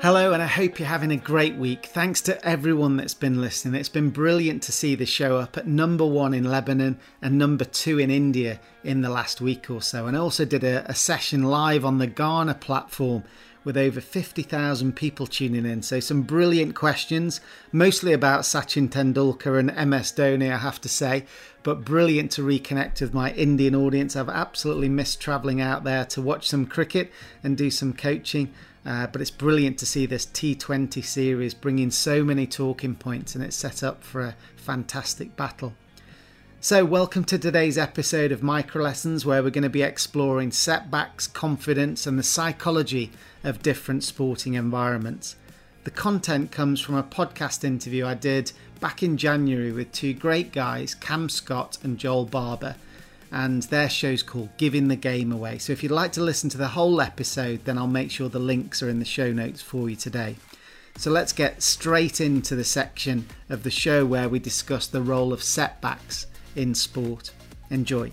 Hello, and I hope you're having a great week. Thanks to everyone that's been listening. It's been brilliant to see the show up at number one in Lebanon and number two in India in the last week or so. And I also did a, a session live on the Ghana platform with over 50,000 people tuning in. So, some brilliant questions, mostly about Sachin Tendulkar and MS Dhoni, I have to say, but brilliant to reconnect with my Indian audience. I've absolutely missed travelling out there to watch some cricket and do some coaching. Uh, but it's brilliant to see this T20 series bringing so many talking points and it's set up for a fantastic battle. So, welcome to today's episode of Micro Lessons, where we're going to be exploring setbacks, confidence, and the psychology of different sporting environments. The content comes from a podcast interview I did back in January with two great guys, Cam Scott and Joel Barber and their show's called Giving the Game Away. So if you'd like to listen to the whole episode, then I'll make sure the links are in the show notes for you today. So let's get straight into the section of the show where we discuss the role of setbacks in sport. Enjoy.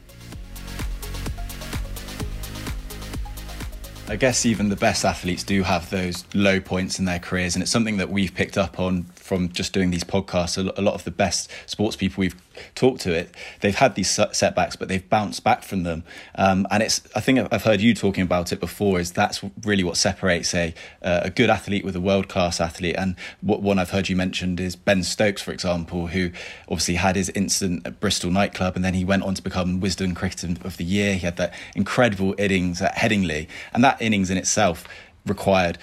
I guess even the best athletes do have those low points in their careers, and it's something that we've picked up on from just doing these podcasts. A lot of the best sports people we've talked to it, they've had these setbacks, but they've bounced back from them. Um, and it's I think I've heard you talking about it before. Is that's really what separates a a good athlete with a world class athlete. And what one I've heard you mentioned is Ben Stokes, for example, who obviously had his incident at Bristol nightclub, and then he went on to become Wisden Cricketer of the Year. He had that incredible innings at Headingley, and that innings in itself required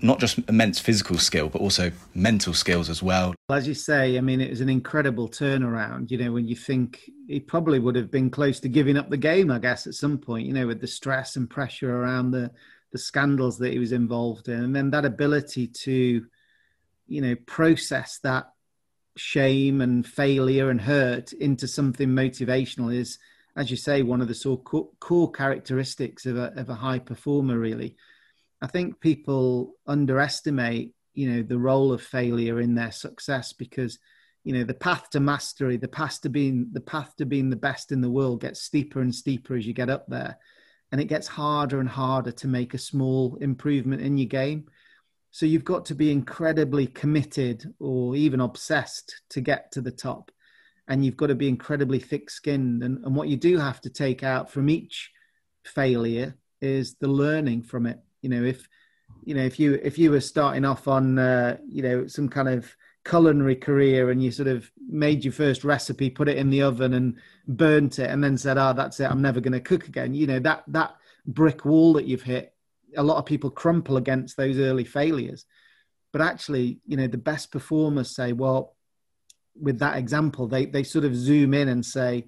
not just immense physical skill, but also mental skills as well. As you say, I mean, it was an incredible turnaround. You know, when you think he probably would have been close to giving up the game, I guess, at some point, you know, with the stress and pressure around the, the scandals that he was involved in. And then that ability to, you know, process that shame and failure and hurt into something motivational is, as you say, one of the sort of core characteristics of a, of a high performer, really. I think people underestimate, you know, the role of failure in their success because, you know, the path to mastery, the path to being the path to being the best in the world gets steeper and steeper as you get up there, and it gets harder and harder to make a small improvement in your game. So you've got to be incredibly committed or even obsessed to get to the top. And you've got to be incredibly thick skinned. And, and what you do have to take out from each failure is the learning from it you know, if you know if you if you were starting off on uh, you know some kind of culinary career and you sort of made your first recipe, put it in the oven and burnt it, and then said, "Ah, oh, that's it. I'm never going to cook again." You know that that brick wall that you've hit. A lot of people crumple against those early failures, but actually, you know, the best performers say, "Well." With that example, they they sort of zoom in and say,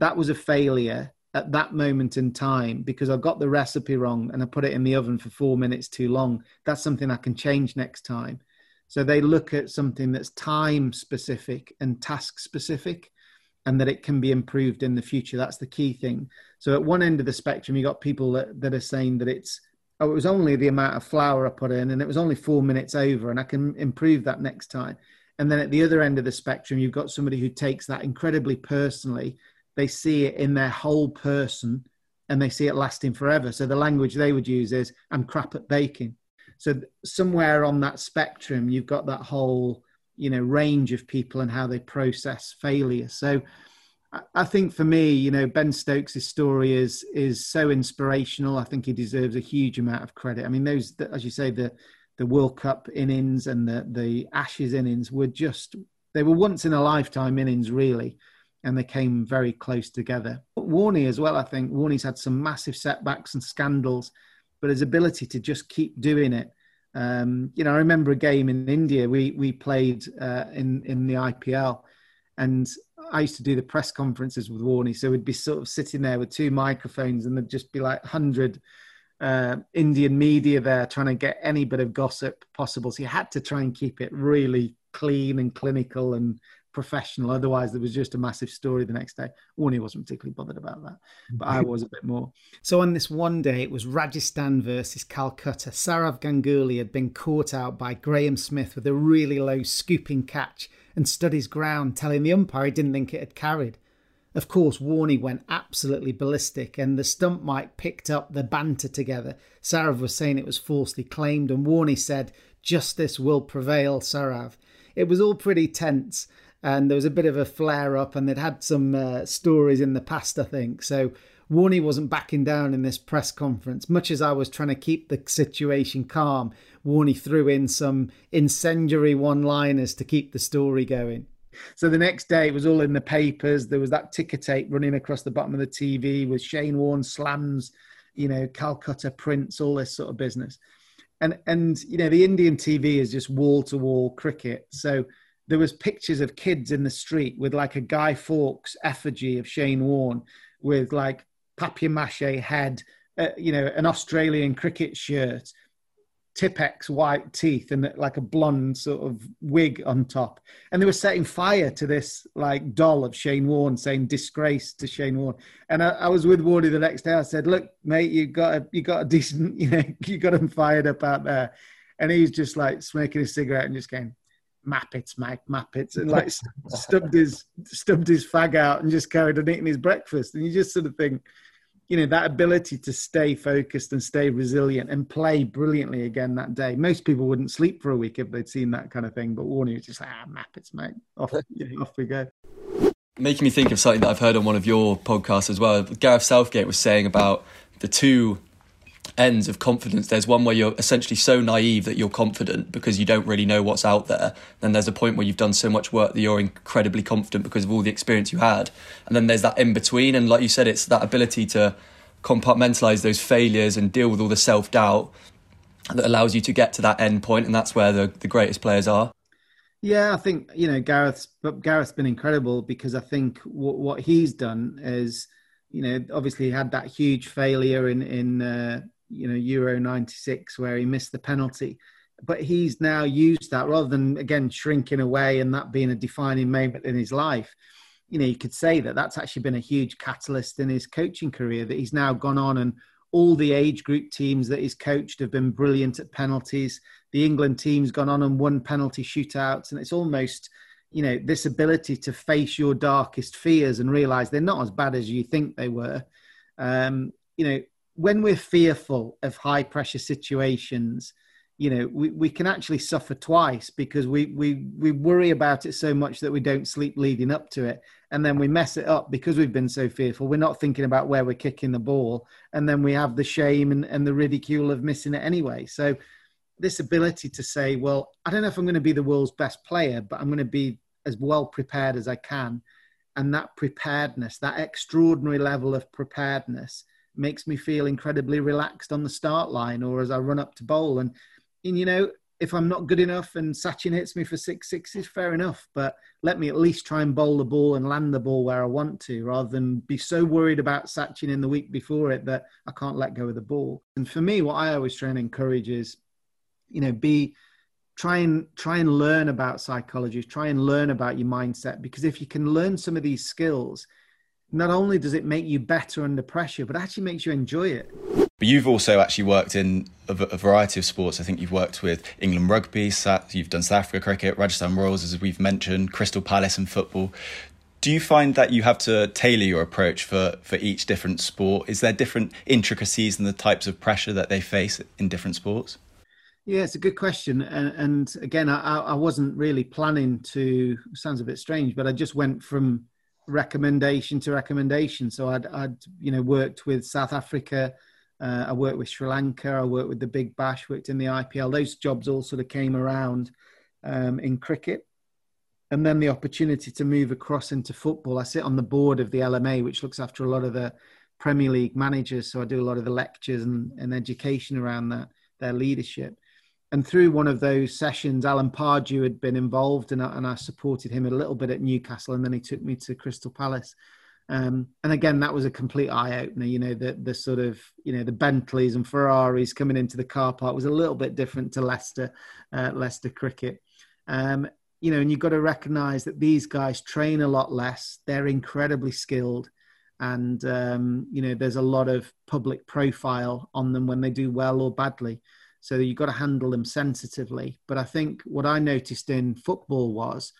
"That was a failure at that moment in time because I got the recipe wrong and I put it in the oven for four minutes too long. That's something I can change next time. So they look at something that's time specific and task specific and that it can be improved in the future. That's the key thing. So at one end of the spectrum, you got people that, that are saying that it's, oh, it was only the amount of flour I put in and it was only four minutes over and I can improve that next time. And then at the other end of the spectrum, you've got somebody who takes that incredibly personally they see it in their whole person and they see it lasting forever. So the language they would use is, I'm crap at baking. So somewhere on that spectrum, you've got that whole, you know, range of people and how they process failure. So I think for me, you know, Ben Stokes' story is is so inspirational. I think he deserves a huge amount of credit. I mean, those, as you say, the the World Cup innings and the the Ashes innings were just they were once in a lifetime innings, really and they came very close together. But Warney as well, I think Warney's had some massive setbacks and scandals, but his ability to just keep doing it. Um, you know, I remember a game in India we we played uh, in in the IPL, and I used to do the press conferences with Warney, so we'd be sort of sitting there with two microphones, and there'd just be like hundred uh, Indian media there trying to get any bit of gossip possible. So you had to try and keep it really clean and clinical and professional. Otherwise, there was just a massive story the next day. Warney wasn't particularly bothered about that, but I mm-hmm. was a bit more. So on this one day, it was Rajasthan versus Calcutta. Sourav Ganguly had been caught out by Graeme Smith with a really low scooping catch and stood his ground, telling the umpire he didn't think it had carried. Of course, Warney went absolutely ballistic, and the stump mic picked up the banter together. Sourav was saying it was falsely claimed, and Warney said, Justice will prevail, Sourav. It was all pretty tense, and there was a bit of a flare up, and they'd had some uh, stories in the past, I think. So Warney wasn't backing down in this press conference. Much as I was trying to keep the situation calm, Warney threw in some incendiary one liners to keep the story going. So the next day it was all in the papers. There was that ticker tape running across the bottom of the TV with Shane Warne slams, you know, Calcutta Prince, all this sort of business. And and you know, the Indian TV is just wall to wall cricket. So there was pictures of kids in the street with like a Guy Fawkes effigy of Shane Warne with like papier mache head, uh, you know, an Australian cricket shirt, Tipp-Ex white teeth and like a blonde sort of wig on top. And they were setting fire to this like doll of Shane Warne saying disgrace to Shane Warne. And I, I was with Warney the next day. I said, look, mate, you got a, you got a decent, you know, you got him fired up out there. And he's just like smoking a cigarette and just going, Mappets, Mike, Mappets, and like stubbed his stubbed his fag out and just carried on eating his breakfast. And you just sort of think, you know that ability to stay focused and stay resilient and play brilliantly again that day. Most people wouldn't sleep for a week if they'd seen that kind of thing, but Warney was just like, ah, map it's mate, off, off we go. Making me think of something that I've heard on one of your podcasts as well. Gareth Southgate was saying about the two ends of confidence. There's one where you're essentially so naive that you're confident because you don't really know what's out there. Then there's a point where you've done so much work that you're incredibly confident because of all the experience you had. And then there's that in between. And like you said, it's that ability to compartmentalize those failures and deal with all the self doubt that allows you to get to that end point. And that's where the, the greatest players are. Yeah, I think you know Gareth's, but Gareth's been incredible because I think what, what he's done is, you know, obviously had that huge failure in in uh, you know Euro '96 where he missed the penalty, but he's now used that rather than again shrinking away and that being a defining moment in his life. You know, you could say that that's actually been a huge catalyst in his coaching career. That he's now gone on and all the age group teams that he's coached have been brilliant at penalties. The England team's gone on and won penalty shootouts, and it's almost you know this ability to face your darkest fears and realize they're not as bad as you think they were um, you know when we're fearful of high pressure situations, you know, we, we can actually suffer twice because we, we, we worry about it so much that we don't sleep leading up to it. And then we mess it up because we've been so fearful. We're not thinking about where we're kicking the ball. And then we have the shame and, and the ridicule of missing it anyway. So, this ability to say, well, I don't know if I'm going to be the world's best player, but I'm going to be as well prepared as I can. And that preparedness, that extraordinary level of preparedness, makes me feel incredibly relaxed on the start line or as I run up to bowl. And, and you know, if I'm not good enough and Sachin hits me for six sixes, fair enough. But let me at least try and bowl the ball and land the ball where I want to, rather than be so worried about Sachin in the week before it that I can't let go of the ball. And for me, what I always try and encourage is, you know, be try and try and learn about psychology, try and learn about your mindset. Because if you can learn some of these skills, not only does it make you better under pressure, but actually makes you enjoy it. But you've also actually worked in a, variety of sports. I think you've worked with England rugby, you've done South Africa cricket, Rajasthan Royals, as we've mentioned, Crystal Palace and football. Do you find that you have to tailor your approach for, for each different sport? Is there different intricacies in the types of pressure that they face in different sports? Yeah, it's a good question. And, and again, I, I wasn't really planning to, sounds a bit strange, but I just went from recommendation to recommendation. So I'd, I'd you know worked with South Africa, uh, I worked with Sri Lanka, I worked with the Big Bash, worked in the IPL. Those jobs all sort of came around um, in cricket, and then the opportunity to move across into football. I sit on the board of the LMA, which looks after a lot of the Premier League managers. So I do a lot of the lectures and, and education around that their leadership and through one of those sessions, Alan Pardew had been involved, and I, and I supported him a little bit at Newcastle, and then he took me to Crystal Palace. Um, and again, that was a complete eye opener. You know, the the sort of you know the Bentleys and Ferraris coming into the car park was a little bit different to Leicester, uh, Leicester cricket. Um, you know, and you've got to recognise that these guys train a lot less. They're incredibly skilled, and um, you know, there's a lot of public profile on them when they do well or badly. So you've got to handle them sensitively. But I think what I noticed in football was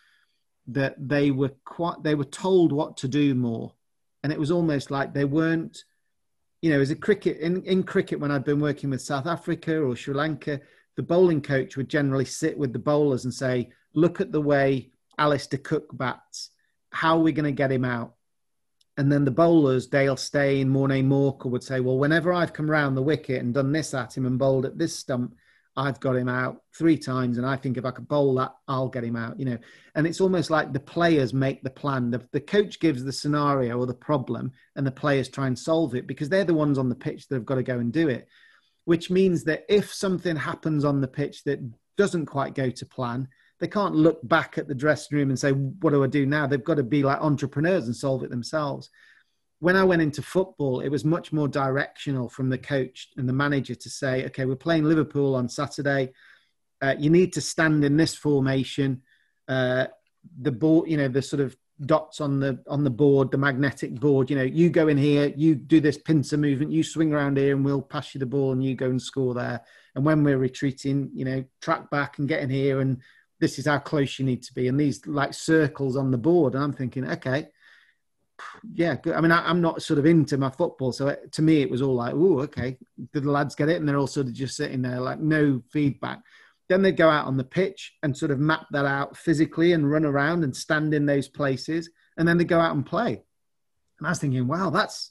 that they were quite they were told what to do more. And it was almost like they weren't you know as a cricket in, in cricket when i'd been working with south africa or sri lanka the bowling coach would generally sit with the bowlers and say look at the way alastair cook bats. How are we going to get him out and then the bowlers, Dale Steyn, Morne Morkel, would say, Well, whenever I've come round the wicket and done this at him and bowled at this stump, I've got him out three times. And I think if I could bowl that, I'll get him out, you know. And it's almost like the players make the plan. The, the coach gives the scenario or the problem, and the players try and solve it because they're the ones on the pitch that have got to go and do it. Which means that if something happens on the pitch that doesn't quite go to plan, they can't look back at the dressing room and say, "What do I do now?" They've got to be like entrepreneurs and solve it themselves. When I went into football, it was much more directional from the coach and the manager to say, "Okay, we're playing Liverpool on Saturday. Uh, you need to stand in this formation. Uh, the board, you know, the sort of dots on the on the board, the magnetic board. You know, you go in here, you do this pincer movement, you swing around here, and we'll pass you the ball, and you go and score there. And when we're retreating, you know, track back and get in here and this is how close you need to be, and these like circles on the board. And I'm thinking, okay, yeah, good. I mean, I, am not sort of into my football, so it, to me it was all like, oh, okay, did the lads get it? And they're all sort of just sitting there, like no feedback. Then they'd go out on the pitch and sort of map that out physically and run around and stand in those places, and then they go out and play. And I was thinking, wow, that's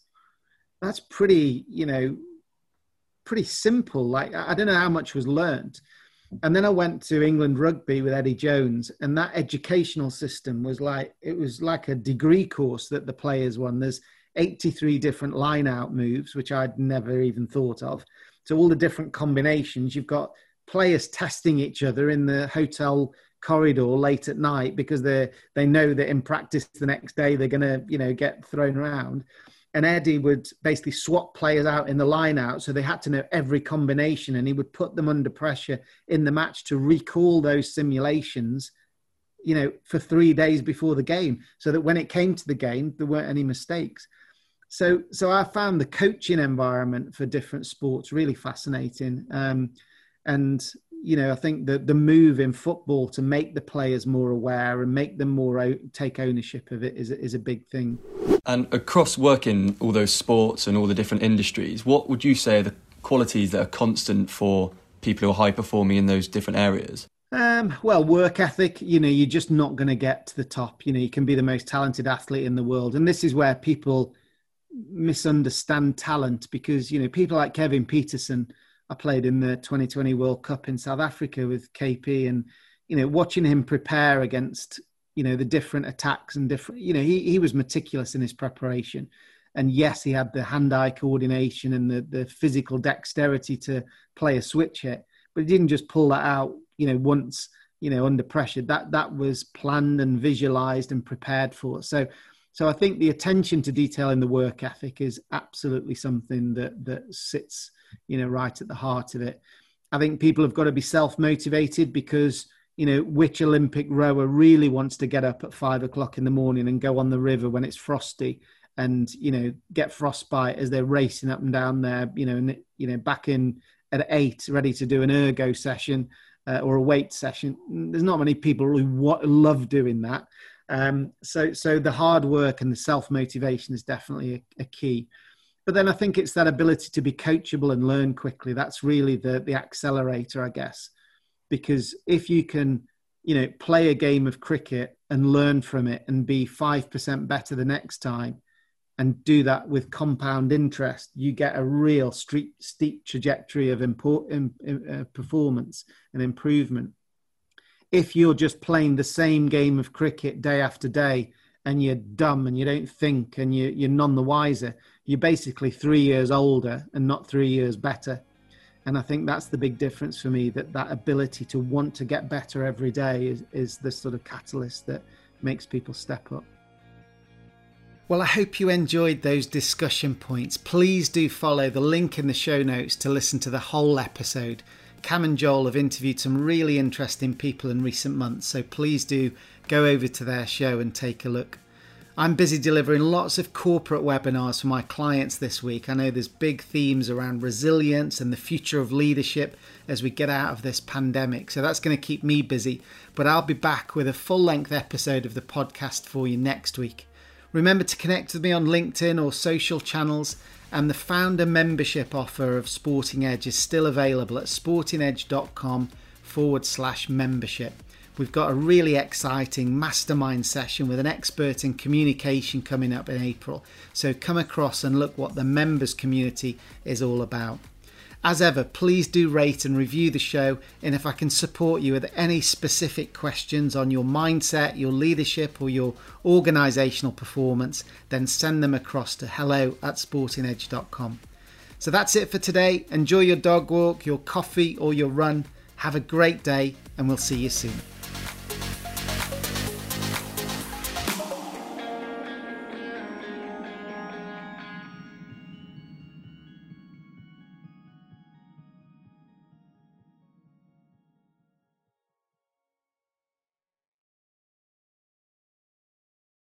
that's pretty, you know, pretty simple. Like I don't know how much was learned and then I went to England rugby with Eddie Jones, and that educational system was like it was like a degree course that the players won. There's 83 different line out moves, which I'd never even thought of. So all the different combinations. You've got players testing each other in the hotel corridor late at night because they they know that in practice the next day they're going to you know get thrown around and Eddie would basically swap players out in the line out. So they had to know every combination and he would put them under pressure in the match to recall those simulations, you know, for three days before the game so that when it came to the game, there weren't any mistakes. So, so I found the coaching environment for different sports really fascinating. Um, and you know, I think that the move in football to make the players more aware and make them more take ownership of it is is a big thing. And across working all those sports and all the different industries, what would you say are the qualities that are constant for people who are high performing in those different areas? Um, well, work ethic, you know, you're just not going to get to the top. You know, you can be the most talented athlete in the world. And this is where people misunderstand talent because, you know, people like Kevin Pietersen, I played in the 2020 World Cup in South Africa with KP, and you know, watching him prepare against you know the different attacks and different, you know, he he was meticulous in his preparation, and yes, he had the hand-eye coordination and the the physical dexterity to play a switch hit, but he didn't just pull that out, you know, once you know under pressure. That that was planned and visualized and prepared for. So so I think the attention to detail in the work ethic is absolutely something that that sits you know, right at the heart of it. I think people have got to be self motivated because, you know, which Olympic rower really wants to get up at five o'clock in the morning and go on the river when it's frosty and, you know, get frostbite as they're racing up and down there, you know, and, you know, back in at eight, ready to do an ergo session uh, or a weight session. There's not many people who love doing that. Um, so, so the hard work and the self motivation is definitely a, a key but then I think it's that ability to be coachable and learn quickly. That's really the the accelerator, I guess, because if you can, you know, play a game of cricket and learn from it and be five percent better the next time, and do that with compound interest, you get a real street, steep trajectory of import, in, uh, performance and improvement. If you're just playing the same game of cricket day after day and you're dumb and you don't think and you, you're none the wiser, you're basically three years older and not three years better. And I think that's the big difference for me that that ability to want to get better every day is, is the sort of catalyst that makes people step up. Well, I hope you enjoyed those discussion points. Please do follow the link in the show notes to listen to the whole episode. Cam and Joel have interviewed some really interesting people in recent months, so please do go over to their show and take a look. I'm busy delivering lots of corporate webinars for my clients this week. I know there's big themes around resilience and the future of leadership as we get out of this pandemic. So that's going to keep me busy. But I'll be back with a full length episode of the podcast for you next week. Remember to connect with me on LinkedIn or social channels. And the founder membership offer of Sporting Edge is still available at sportingedge.com forward slash membership. We've got a really exciting mastermind session with an expert in communication coming up in April. So come across and look what the members community is all about. As ever, please do rate and review the show. And if I can support you with any specific questions on your mindset, your leadership, or your organizational performance, then send them across to hello at sportingedge.com. So that's it for today. Enjoy your dog walk, your coffee, or your run. Have a great day, and we'll see you soon.